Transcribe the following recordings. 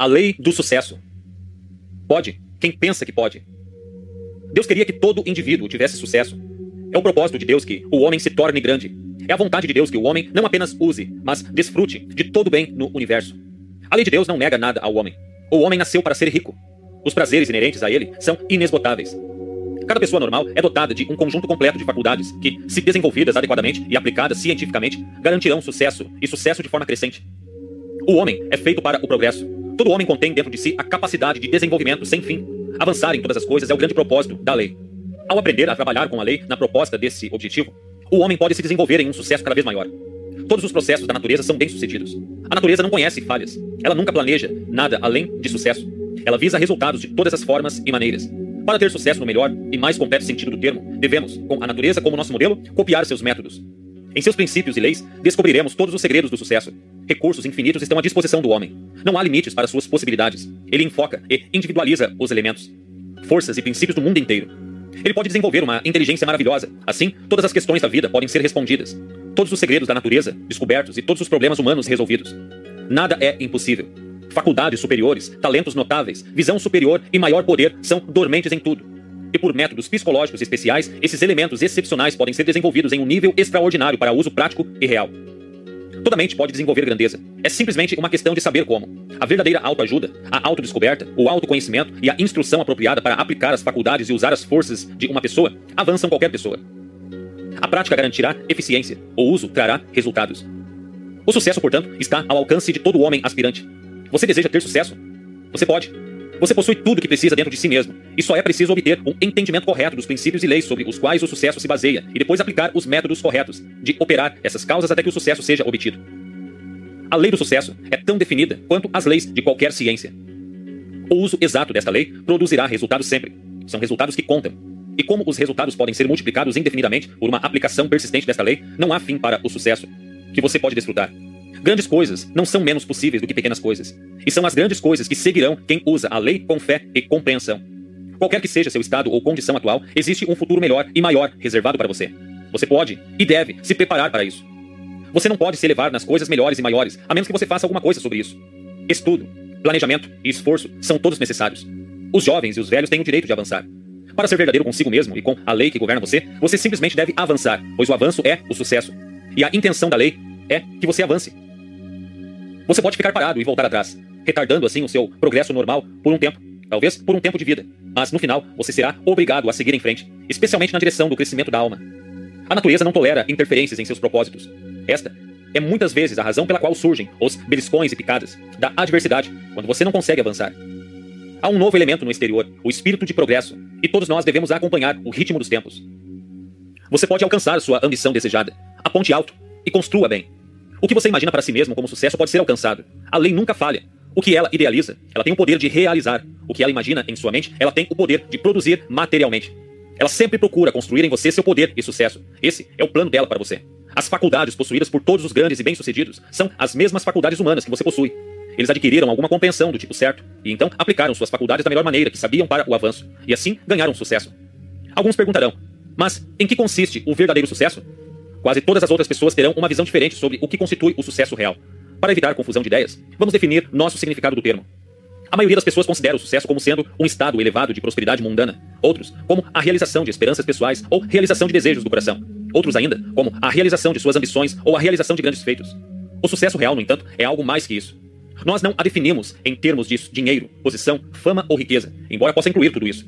A lei do sucesso. Pode quem pensa que pode. Deus queria que todo indivíduo tivesse sucesso. É o propósito de Deus que o homem se torne grande. É a vontade de Deus que o homem não apenas use, mas desfrute de todo bem no universo. A lei de Deus não nega nada ao homem. O homem nasceu para ser rico. Os prazeres inerentes a ele são inesgotáveis. Cada pessoa normal é dotada de um conjunto completo de faculdades que, se desenvolvidas adequadamente e aplicadas cientificamente, garantirão sucesso e sucesso de forma crescente. O homem é feito para o progresso. Todo homem contém dentro de si a capacidade de desenvolvimento sem fim. Avançar em todas as coisas é o grande propósito da lei. Ao aprender a trabalhar com a lei na proposta desse objetivo, o homem pode se desenvolver em um sucesso cada vez maior. Todos os processos da natureza são bem-sucedidos. A natureza não conhece falhas. Ela nunca planeja nada além de sucesso. Ela visa resultados de todas as formas e maneiras. Para ter sucesso no melhor e mais completo sentido do termo, devemos, com a natureza como nosso modelo, copiar seus métodos. Em seus princípios e leis, descobriremos todos os segredos do sucesso. Recursos infinitos estão à disposição do homem. Não há limites para suas possibilidades. Ele enfoca e individualiza os elementos, forças e princípios do mundo inteiro. Ele pode desenvolver uma inteligência maravilhosa. Assim, todas as questões da vida podem ser respondidas. Todos os segredos da natureza descobertos e todos os problemas humanos resolvidos. Nada é impossível. Faculdades superiores, talentos notáveis, visão superior e maior poder são dormentes em tudo. E por métodos psicológicos especiais, esses elementos excepcionais podem ser desenvolvidos em um nível extraordinário para uso prático e real. Toda mente pode desenvolver grandeza. É simplesmente uma questão de saber como. A verdadeira autoajuda, a autodescoberta, o autoconhecimento e a instrução apropriada para aplicar as faculdades e usar as forças de uma pessoa avançam qualquer pessoa. A prática garantirá eficiência. O uso trará resultados. O sucesso, portanto, está ao alcance de todo homem aspirante. Você deseja ter sucesso? Você pode. Você possui tudo o que precisa dentro de si mesmo, e só é preciso obter um entendimento correto dos princípios e leis sobre os quais o sucesso se baseia, e depois aplicar os métodos corretos de operar essas causas até que o sucesso seja obtido. A lei do sucesso é tão definida quanto as leis de qualquer ciência. O uso exato desta lei produzirá resultados sempre. São resultados que contam. E como os resultados podem ser multiplicados indefinidamente por uma aplicação persistente desta lei, não há fim para o sucesso que você pode desfrutar. Grandes coisas não são menos possíveis do que pequenas coisas. E são as grandes coisas que seguirão quem usa a lei com fé e compreensão. Qualquer que seja seu estado ou condição atual, existe um futuro melhor e maior reservado para você. Você pode e deve se preparar para isso. Você não pode se elevar nas coisas melhores e maiores, a menos que você faça alguma coisa sobre isso. Estudo, planejamento e esforço são todos necessários. Os jovens e os velhos têm o direito de avançar. Para ser verdadeiro consigo mesmo e com a lei que governa você, você simplesmente deve avançar, pois o avanço é o sucesso. E a intenção da lei é que você avance. Você pode ficar parado e voltar atrás, retardando assim o seu progresso normal por um tempo, talvez por um tempo de vida. Mas no final, você será obrigado a seguir em frente, especialmente na direção do crescimento da alma. A natureza não tolera interferências em seus propósitos. Esta é muitas vezes a razão pela qual surgem os beliscões e picadas da adversidade quando você não consegue avançar. Há um novo elemento no exterior, o espírito de progresso, e todos nós devemos acompanhar o ritmo dos tempos. Você pode alcançar sua ambição desejada. Aponte alto e construa bem. O que você imagina para si mesmo como sucesso pode ser alcançado. A lei nunca falha. O que ela idealiza, ela tem o poder de realizar. O que ela imagina em sua mente, ela tem o poder de produzir materialmente. Ela sempre procura construir em você seu poder e sucesso. Esse é o plano dela para você. As faculdades possuídas por todos os grandes e bem-sucedidos são as mesmas faculdades humanas que você possui. Eles adquiriram alguma compreensão do tipo certo e então aplicaram suas faculdades da melhor maneira que sabiam para o avanço e assim ganharam sucesso. Alguns perguntarão: mas em que consiste o verdadeiro sucesso? Quase todas as outras pessoas terão uma visão diferente sobre o que constitui o sucesso real. Para evitar confusão de ideias, vamos definir nosso significado do termo. A maioria das pessoas considera o sucesso como sendo um estado elevado de prosperidade mundana. Outros, como a realização de esperanças pessoais ou realização de desejos do coração. Outros ainda, como a realização de suas ambições ou a realização de grandes feitos. O sucesso real, no entanto, é algo mais que isso. Nós não a definimos em termos de dinheiro, posição, fama ou riqueza, embora possa incluir tudo isso.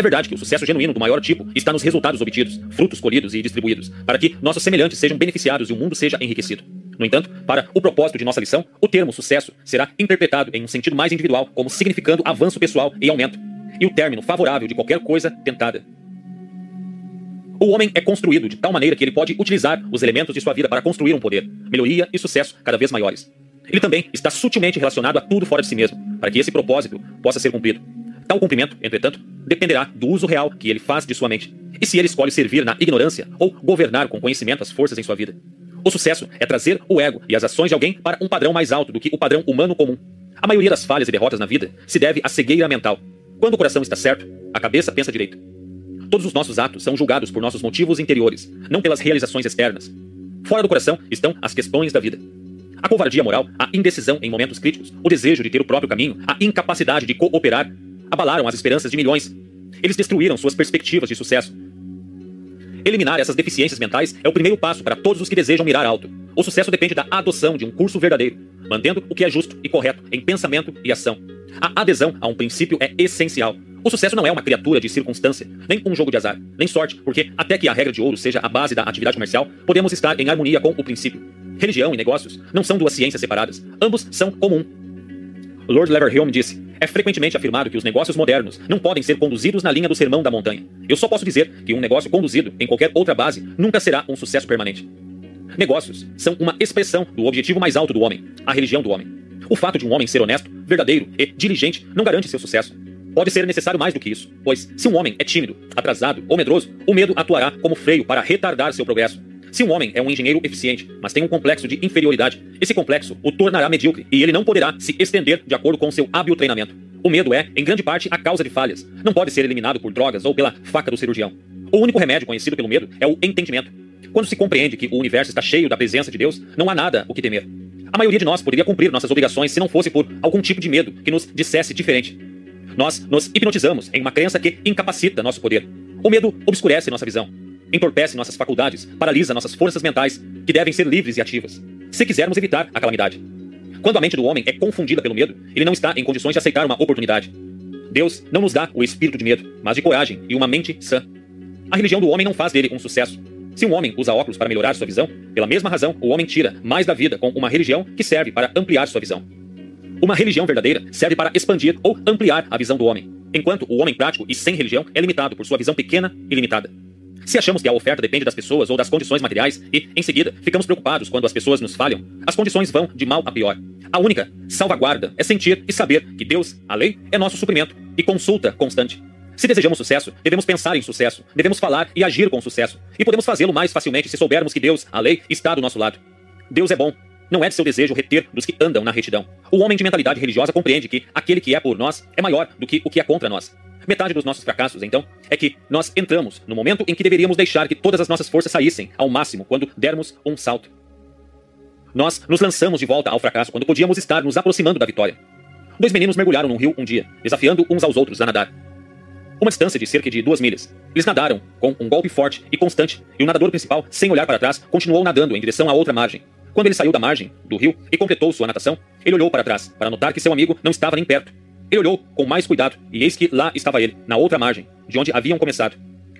É verdade que o sucesso genuíno do maior tipo está nos resultados obtidos, frutos colhidos e distribuídos, para que nossos semelhantes sejam beneficiados e o mundo seja enriquecido. No entanto, para o propósito de nossa lição, o termo sucesso será interpretado em um sentido mais individual, como significando avanço pessoal e aumento, e o término favorável de qualquer coisa tentada. O homem é construído de tal maneira que ele pode utilizar os elementos de sua vida para construir um poder, melhoria e sucesso cada vez maiores. Ele também está sutilmente relacionado a tudo fora de si mesmo, para que esse propósito possa ser cumprido. Tal cumprimento, entretanto, dependerá do uso real que ele faz de sua mente, e se ele escolhe servir na ignorância ou governar com conhecimento as forças em sua vida. O sucesso é trazer o ego e as ações de alguém para um padrão mais alto do que o padrão humano comum. A maioria das falhas e derrotas na vida se deve à cegueira mental. Quando o coração está certo, a cabeça pensa direito. Todos os nossos atos são julgados por nossos motivos interiores, não pelas realizações externas. Fora do coração estão as questões da vida. A covardia moral, a indecisão em momentos críticos, o desejo de ter o próprio caminho, a incapacidade de cooperar, abalaram as esperanças de milhões. Eles destruíram suas perspectivas de sucesso. Eliminar essas deficiências mentais é o primeiro passo para todos os que desejam mirar alto. O sucesso depende da adoção de um curso verdadeiro, mantendo o que é justo e correto em pensamento e ação. A adesão a um princípio é essencial. O sucesso não é uma criatura de circunstância, nem um jogo de azar, nem sorte, porque até que a regra de ouro seja a base da atividade comercial, podemos estar em harmonia com o princípio. Religião e negócios não são duas ciências separadas, ambos são comum. Lord Leverhulme disse: É frequentemente afirmado que os negócios modernos não podem ser conduzidos na linha do sermão da montanha. Eu só posso dizer que um negócio conduzido em qualquer outra base nunca será um sucesso permanente. Negócios são uma expressão do objetivo mais alto do homem, a religião do homem. O fato de um homem ser honesto, verdadeiro e diligente não garante seu sucesso. Pode ser necessário mais do que isso, pois se um homem é tímido, atrasado ou medroso, o medo atuará como freio para retardar seu progresso. Se um homem é um engenheiro eficiente, mas tem um complexo de inferioridade, esse complexo o tornará medíocre e ele não poderá se estender de acordo com seu hábil treinamento. O medo é, em grande parte, a causa de falhas. Não pode ser eliminado por drogas ou pela faca do cirurgião. O único remédio conhecido pelo medo é o entendimento. Quando se compreende que o universo está cheio da presença de Deus, não há nada o que temer. A maioria de nós poderia cumprir nossas obrigações se não fosse por algum tipo de medo que nos dissesse diferente. Nós nos hipnotizamos em uma crença que incapacita nosso poder. O medo obscurece nossa visão, entorpece nossas faculdades, paralisa nossas forças mentais, que devem ser livres e ativas, se quisermos evitar a calamidade. Quando a mente do homem é confundida pelo medo, ele não está em condições de aceitar uma oportunidade. Deus não nos dá o espírito de medo, mas de coragem e uma mente sã. A religião do homem não faz dele um sucesso, se um homem usa óculos para melhorar sua visão, pela mesma razão, o homem tira mais da vida com uma religião que serve para ampliar sua visão. Uma religião verdadeira serve para expandir ou ampliar a visão do homem, enquanto o homem prático e sem religião é limitado por sua visão pequena e limitada. Se achamos que a oferta depende das pessoas ou das condições materiais e, em seguida, ficamos preocupados quando as pessoas nos falham, as condições vão de mal a pior. A única salvaguarda é sentir e saber que Deus, a lei, é nosso suprimento e consulta constante. Se desejamos sucesso, devemos pensar em sucesso, devemos falar e agir com sucesso. E podemos fazê-lo mais facilmente se soubermos que Deus, a lei, está do nosso lado. Deus é bom. Não é de seu desejo reter dos que andam na retidão. O homem de mentalidade religiosa compreende que aquele que é por nós é maior do que o que é contra nós. Metade dos nossos fracassos, então, é que nós entramos no momento em que deveríamos deixar que todas as nossas forças saíssem ao máximo quando dermos um salto. Nós nos lançamos de volta ao fracasso quando podíamos estar nos aproximando da vitória. Dois meninos mergulharam num rio um dia, desafiando uns aos outros a nadar uma distância de cerca de duas milhas. Eles nadaram com um golpe forte e constante, e o nadador principal, sem olhar para trás, continuou nadando em direção à outra margem. Quando ele saiu da margem do rio e completou sua natação, ele olhou para trás para notar que seu amigo não estava nem perto. Ele olhou com mais cuidado, e eis que lá estava ele, na outra margem, de onde haviam começado.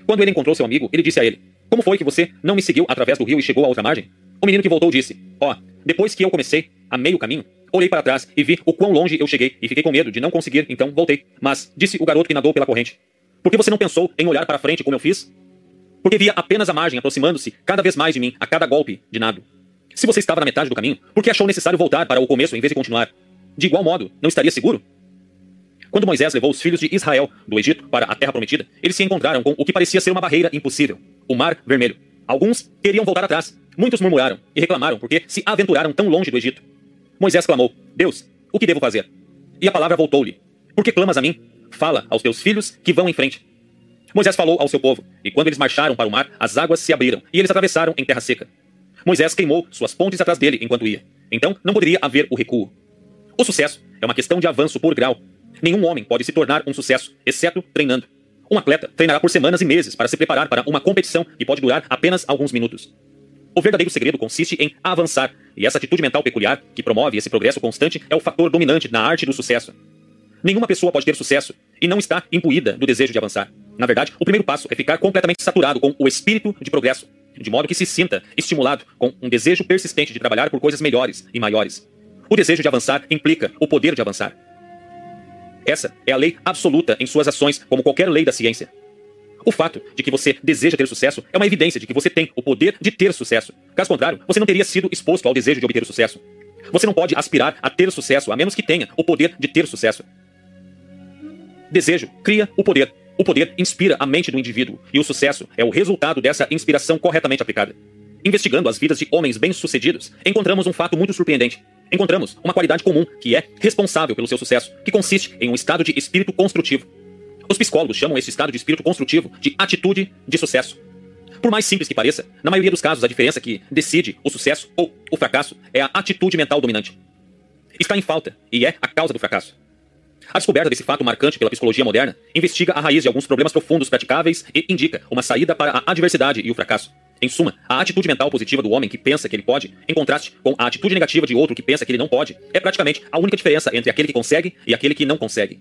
Quando ele encontrou seu amigo, ele disse a ele: Como foi que você não me seguiu através do rio e chegou à outra margem? O menino que voltou disse: Ó, oh, depois que eu comecei, a meio caminho, olhei para trás e vi o quão longe eu cheguei e fiquei com medo de não conseguir, então voltei. Mas, disse o garoto que nadou pela corrente, por que você não pensou em olhar para frente como eu fiz? Porque via apenas a margem aproximando-se cada vez mais de mim a cada golpe de nado. Se você estava na metade do caminho, por que achou necessário voltar para o começo em vez de continuar? De igual modo, não estaria seguro? Quando Moisés levou os filhos de Israel do Egito para a terra prometida, eles se encontraram com o que parecia ser uma barreira impossível: o Mar Vermelho. Alguns queriam voltar atrás, muitos murmuraram e reclamaram porque se aventuraram tão longe do Egito. Moisés clamou: Deus, o que devo fazer? E a palavra voltou-lhe: Por que clamas a mim? Fala aos teus filhos que vão em frente. Moisés falou ao seu povo, e quando eles marcharam para o mar, as águas se abriram, e eles atravessaram em terra seca. Moisés queimou suas pontes atrás dele enquanto ia. Então não poderia haver o recuo. O sucesso é uma questão de avanço por grau. Nenhum homem pode se tornar um sucesso, exceto treinando. Um atleta treinará por semanas e meses para se preparar para uma competição que pode durar apenas alguns minutos. O verdadeiro segredo consiste em avançar, e essa atitude mental peculiar, que promove esse progresso constante, é o fator dominante na arte do sucesso. Nenhuma pessoa pode ter sucesso e não está imbuída do desejo de avançar. Na verdade, o primeiro passo é ficar completamente saturado com o espírito de progresso, de modo que se sinta estimulado com um desejo persistente de trabalhar por coisas melhores e maiores. O desejo de avançar implica o poder de avançar. Essa é a lei absoluta em suas ações, como qualquer lei da ciência. O fato de que você deseja ter sucesso é uma evidência de que você tem o poder de ter sucesso. Caso contrário, você não teria sido exposto ao desejo de obter sucesso. Você não pode aspirar a ter sucesso a menos que tenha o poder de ter sucesso. Desejo cria o poder. O poder inspira a mente do indivíduo, e o sucesso é o resultado dessa inspiração corretamente aplicada. Investigando as vidas de homens bem-sucedidos, encontramos um fato muito surpreendente. Encontramos uma qualidade comum que é responsável pelo seu sucesso, que consiste em um estado de espírito construtivo. Os psicólogos chamam esse estado de espírito construtivo de atitude de sucesso. Por mais simples que pareça, na maioria dos casos a diferença que decide o sucesso ou o fracasso é a atitude mental dominante. Está em falta e é a causa do fracasso. A descoberta desse fato marcante pela psicologia moderna investiga a raiz de alguns problemas profundos praticáveis e indica uma saída para a adversidade e o fracasso. Em suma, a atitude mental positiva do homem que pensa que ele pode, em contraste com a atitude negativa de outro que pensa que ele não pode, é praticamente a única diferença entre aquele que consegue e aquele que não consegue.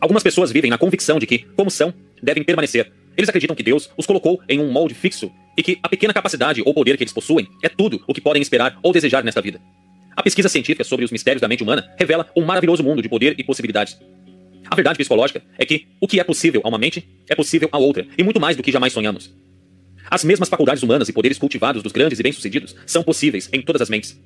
Algumas pessoas vivem na convicção de que, como são, devem permanecer. Eles acreditam que Deus os colocou em um molde fixo e que a pequena capacidade ou poder que eles possuem é tudo o que podem esperar ou desejar nesta vida. A pesquisa científica sobre os mistérios da mente humana revela um maravilhoso mundo de poder e possibilidades. A verdade psicológica é que o que é possível a uma mente é possível a outra, e muito mais do que jamais sonhamos. As mesmas faculdades humanas e poderes cultivados dos grandes e bem-sucedidos são possíveis em todas as mentes.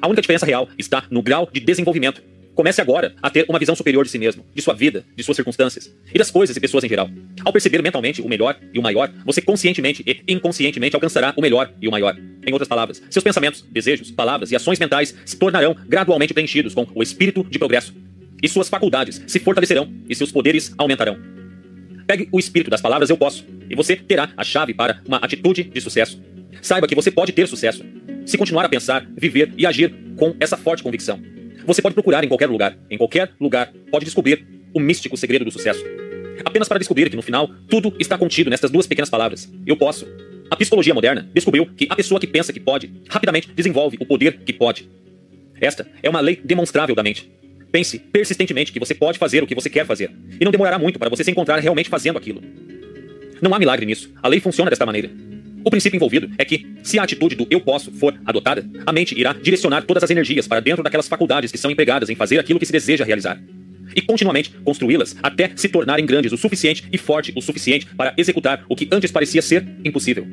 A única diferença real está no grau de desenvolvimento. Comece agora a ter uma visão superior de si mesmo, de sua vida, de suas circunstâncias e das coisas e pessoas em geral. Ao perceber mentalmente o melhor e o maior, você conscientemente e inconscientemente alcançará o melhor e o maior. Em outras palavras, seus pensamentos, desejos, palavras e ações mentais se tornarão gradualmente preenchidos com o espírito de progresso. E suas faculdades se fortalecerão e seus poderes aumentarão. Pegue o espírito das palavras eu posso e você terá a chave para uma atitude de sucesso. Saiba que você pode ter sucesso se continuar a pensar, viver e agir com essa forte convicção. Você pode procurar em qualquer lugar, em qualquer lugar, pode descobrir o místico segredo do sucesso. Apenas para descobrir que no final tudo está contido nestas duas pequenas palavras: eu posso. A psicologia moderna descobriu que a pessoa que pensa que pode rapidamente desenvolve o poder que pode. Esta é uma lei demonstrável da mente. Pense persistentemente que você pode fazer o que você quer fazer, e não demorará muito para você se encontrar realmente fazendo aquilo. Não há milagre nisso. A lei funciona desta maneira. O princípio envolvido é que, se a atitude do eu posso for adotada, a mente irá direcionar todas as energias para dentro daquelas faculdades que são empregadas em fazer aquilo que se deseja realizar. E continuamente construí-las até se tornarem grandes o suficiente e forte o suficiente para executar o que antes parecia ser impossível.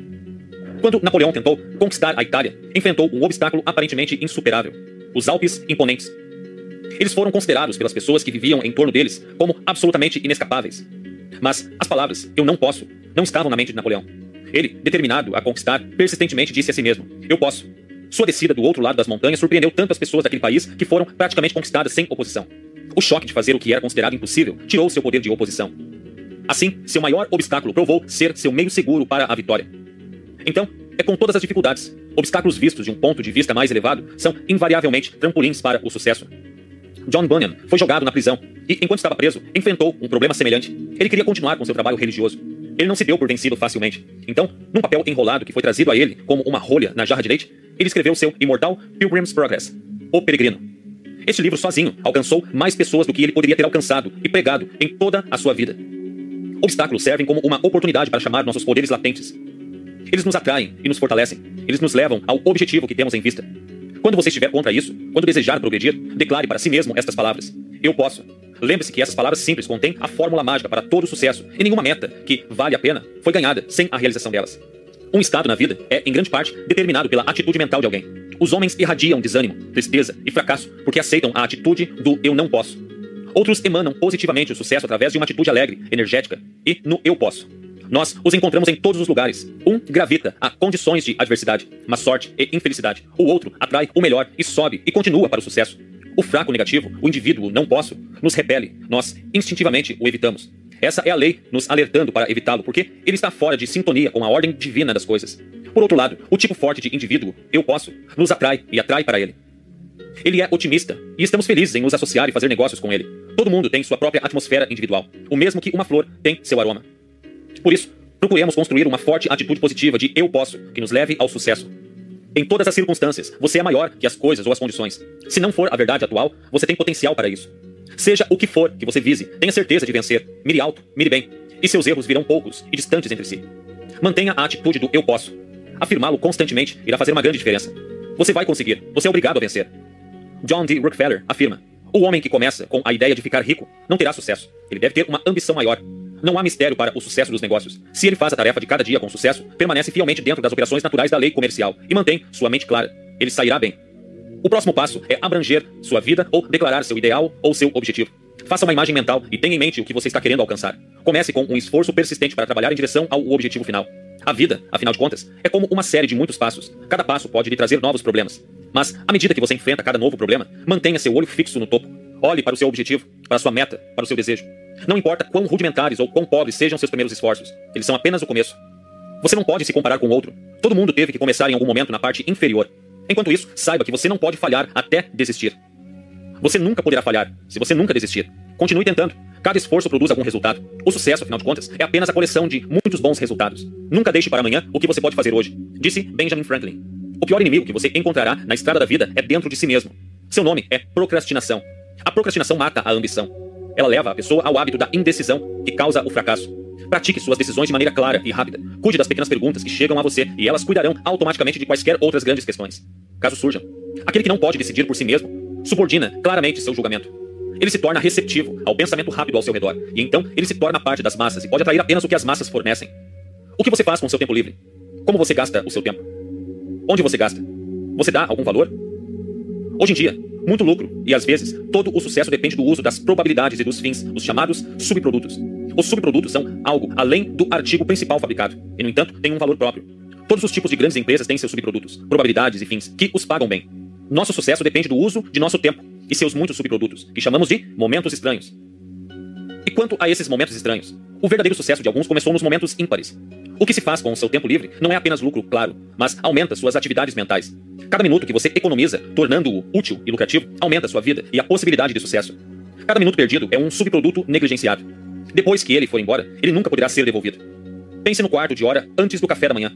Quando Napoleão tentou conquistar a Itália, enfrentou um obstáculo aparentemente insuperável: os Alpes imponentes. Eles foram considerados pelas pessoas que viviam em torno deles como absolutamente inescapáveis. Mas as palavras eu não posso não estavam na mente de Napoleão. Ele, determinado a conquistar, persistentemente disse a si mesmo: Eu posso. Sua descida do outro lado das montanhas surpreendeu tanto as pessoas daquele país que foram praticamente conquistadas sem oposição. O choque de fazer o que era considerado impossível tirou seu poder de oposição. Assim, seu maior obstáculo provou ser seu meio seguro para a vitória. Então, é com todas as dificuldades. Obstáculos vistos de um ponto de vista mais elevado são invariavelmente trampolins para o sucesso. John Bunyan foi jogado na prisão e, enquanto estava preso, enfrentou um problema semelhante. Ele queria continuar com seu trabalho religioso. Ele não se deu por vencido facilmente. Então, num papel enrolado que foi trazido a ele como uma rolha na jarra de leite, ele escreveu seu imortal Pilgrim's Progress, O Peregrino. Este livro sozinho alcançou mais pessoas do que ele poderia ter alcançado e pregado em toda a sua vida. Obstáculos servem como uma oportunidade para chamar nossos poderes latentes. Eles nos atraem e nos fortalecem. Eles nos levam ao objetivo que temos em vista. Quando você estiver contra isso, quando desejar progredir, declare para si mesmo estas palavras: Eu posso. Lembre-se que essas palavras simples contêm a fórmula mágica para todo sucesso, e nenhuma meta que vale a pena foi ganhada sem a realização delas. Um estado na vida é, em grande parte, determinado pela atitude mental de alguém. Os homens irradiam desânimo, tristeza e fracasso porque aceitam a atitude do eu não posso. Outros emanam positivamente o sucesso através de uma atitude alegre, energética e no eu posso. Nós os encontramos em todos os lugares. Um gravita a condições de adversidade, má sorte e infelicidade. O outro atrai o melhor e sobe e continua para o sucesso. O fraco negativo, o indivíduo não posso, nos repele. Nós instintivamente o evitamos. Essa é a lei nos alertando para evitá-lo, porque ele está fora de sintonia com a ordem divina das coisas. Por outro lado, o tipo forte de indivíduo, eu posso, nos atrai e atrai para ele. Ele é otimista e estamos felizes em nos associar e fazer negócios com ele. Todo mundo tem sua própria atmosfera individual, o mesmo que uma flor tem seu aroma. Por isso, procuremos construir uma forte atitude positiva de eu posso, que nos leve ao sucesso. Em todas as circunstâncias, você é maior que as coisas ou as condições. Se não for a verdade atual, você tem potencial para isso. Seja o que for que você vise, tenha certeza de vencer. Mire alto, mire bem, e seus erros virão poucos e distantes entre si. Mantenha a atitude do eu posso. Afirmá-lo constantemente irá fazer uma grande diferença. Você vai conseguir, você é obrigado a vencer. John D. Rockefeller afirma: O homem que começa com a ideia de ficar rico não terá sucesso. Ele deve ter uma ambição maior, não há mistério para o sucesso dos negócios. Se ele faz a tarefa de cada dia com sucesso, permanece fielmente dentro das operações naturais da lei comercial e mantém sua mente clara, ele sairá bem. O próximo passo é abranger sua vida ou declarar seu ideal ou seu objetivo. Faça uma imagem mental e tenha em mente o que você está querendo alcançar. Comece com um esforço persistente para trabalhar em direção ao objetivo final. A vida, afinal de contas, é como uma série de muitos passos. Cada passo pode lhe trazer novos problemas. Mas, à medida que você enfrenta cada novo problema, mantenha seu olho fixo no topo. Olhe para o seu objetivo, para a sua meta, para o seu desejo. Não importa quão rudimentares ou quão pobres sejam seus primeiros esforços, eles são apenas o começo. Você não pode se comparar com outro. Todo mundo teve que começar em algum momento na parte inferior. Enquanto isso, saiba que você não pode falhar até desistir. Você nunca poderá falhar se você nunca desistir. Continue tentando. Cada esforço produz algum resultado. O sucesso, afinal de contas, é apenas a coleção de muitos bons resultados. Nunca deixe para amanhã o que você pode fazer hoje, disse Benjamin Franklin. O pior inimigo que você encontrará na estrada da vida é dentro de si mesmo. Seu nome é procrastinação. A procrastinação mata a ambição. Ela leva a pessoa ao hábito da indecisão, que causa o fracasso. Pratique suas decisões de maneira clara e rápida. Cuide das pequenas perguntas que chegam a você e elas cuidarão automaticamente de quaisquer outras grandes questões. Caso surjam. Aquele que não pode decidir por si mesmo subordina claramente seu julgamento. Ele se torna receptivo ao pensamento rápido ao seu redor, e então ele se torna parte das massas e pode atrair apenas o que as massas fornecem. O que você faz com o seu tempo livre? Como você gasta o seu tempo? Onde você gasta? Você dá algum valor? Hoje em dia, muito lucro e às vezes todo o sucesso depende do uso das probabilidades e dos fins, os chamados subprodutos. Os subprodutos são algo além do artigo principal fabricado e, no entanto, têm um valor próprio. Todos os tipos de grandes empresas têm seus subprodutos, probabilidades e fins que os pagam bem. Nosso sucesso depende do uso de nosso tempo e seus muitos subprodutos, que chamamos de momentos estranhos. E quanto a esses momentos estranhos? O verdadeiro sucesso de alguns começou nos momentos ímpares. O que se faz com o seu tempo livre não é apenas lucro, claro, mas aumenta suas atividades mentais. Cada minuto que você economiza, tornando-o útil e lucrativo, aumenta sua vida e a possibilidade de sucesso. Cada minuto perdido é um subproduto negligenciado. Depois que ele for embora, ele nunca poderá ser devolvido. Pense no quarto de hora antes do café da manhã.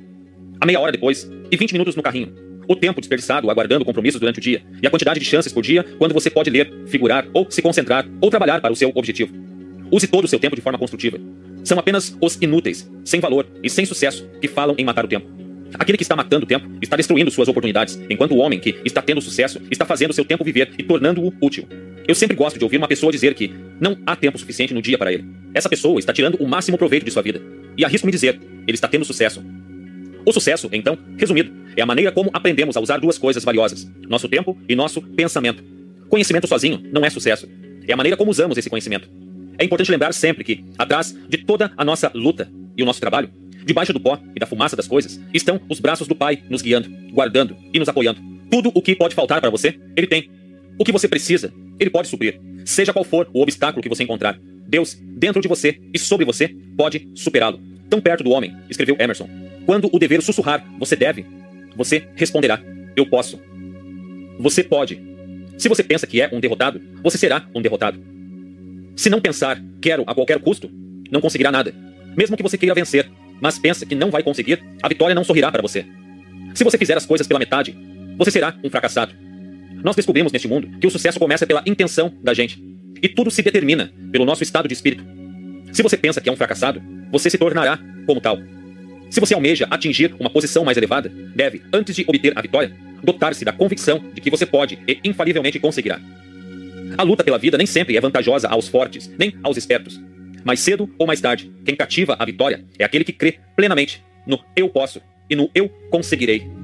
A meia hora depois e 20 minutos no carrinho. O tempo desperdiçado aguardando compromissos durante o dia e a quantidade de chances por dia quando você pode ler, figurar ou se concentrar ou trabalhar para o seu objetivo. Use todo o seu tempo de forma construtiva. São apenas os inúteis, sem valor e sem sucesso que falam em matar o tempo. Aquele que está matando o tempo está destruindo suas oportunidades, enquanto o homem que está tendo sucesso está fazendo seu tempo viver e tornando-o útil. Eu sempre gosto de ouvir uma pessoa dizer que não há tempo suficiente no dia para ele. Essa pessoa está tirando o máximo proveito de sua vida. E arrisco-me dizer, ele está tendo sucesso. O sucesso, então, resumido, é a maneira como aprendemos a usar duas coisas valiosas: nosso tempo e nosso pensamento. Conhecimento sozinho não é sucesso. É a maneira como usamos esse conhecimento. É importante lembrar sempre que, atrás de toda a nossa luta e o nosso trabalho, debaixo do pó e da fumaça das coisas, estão os braços do Pai nos guiando, guardando e nos apoiando. Tudo o que pode faltar para você, Ele tem. O que você precisa, Ele pode suprir. Seja qual for o obstáculo que você encontrar, Deus, dentro de você e sobre você, pode superá-lo. Tão perto do homem, escreveu Emerson. Quando o dever sussurrar, você deve, você responderá: Eu posso. Você pode. Se você pensa que é um derrotado, você será um derrotado. Se não pensar, quero a qualquer custo, não conseguirá nada. Mesmo que você queira vencer, mas pensa que não vai conseguir, a vitória não sorrirá para você. Se você fizer as coisas pela metade, você será um fracassado. Nós descobrimos neste mundo que o sucesso começa pela intenção da gente. E tudo se determina pelo nosso estado de espírito. Se você pensa que é um fracassado, você se tornará como tal. Se você almeja atingir uma posição mais elevada, deve, antes de obter a vitória, dotar-se da convicção de que você pode e infalivelmente conseguirá. A luta pela vida nem sempre é vantajosa aos fortes, nem aos espertos. Mais cedo ou mais tarde, quem cativa a vitória é aquele que crê plenamente no eu posso e no eu conseguirei.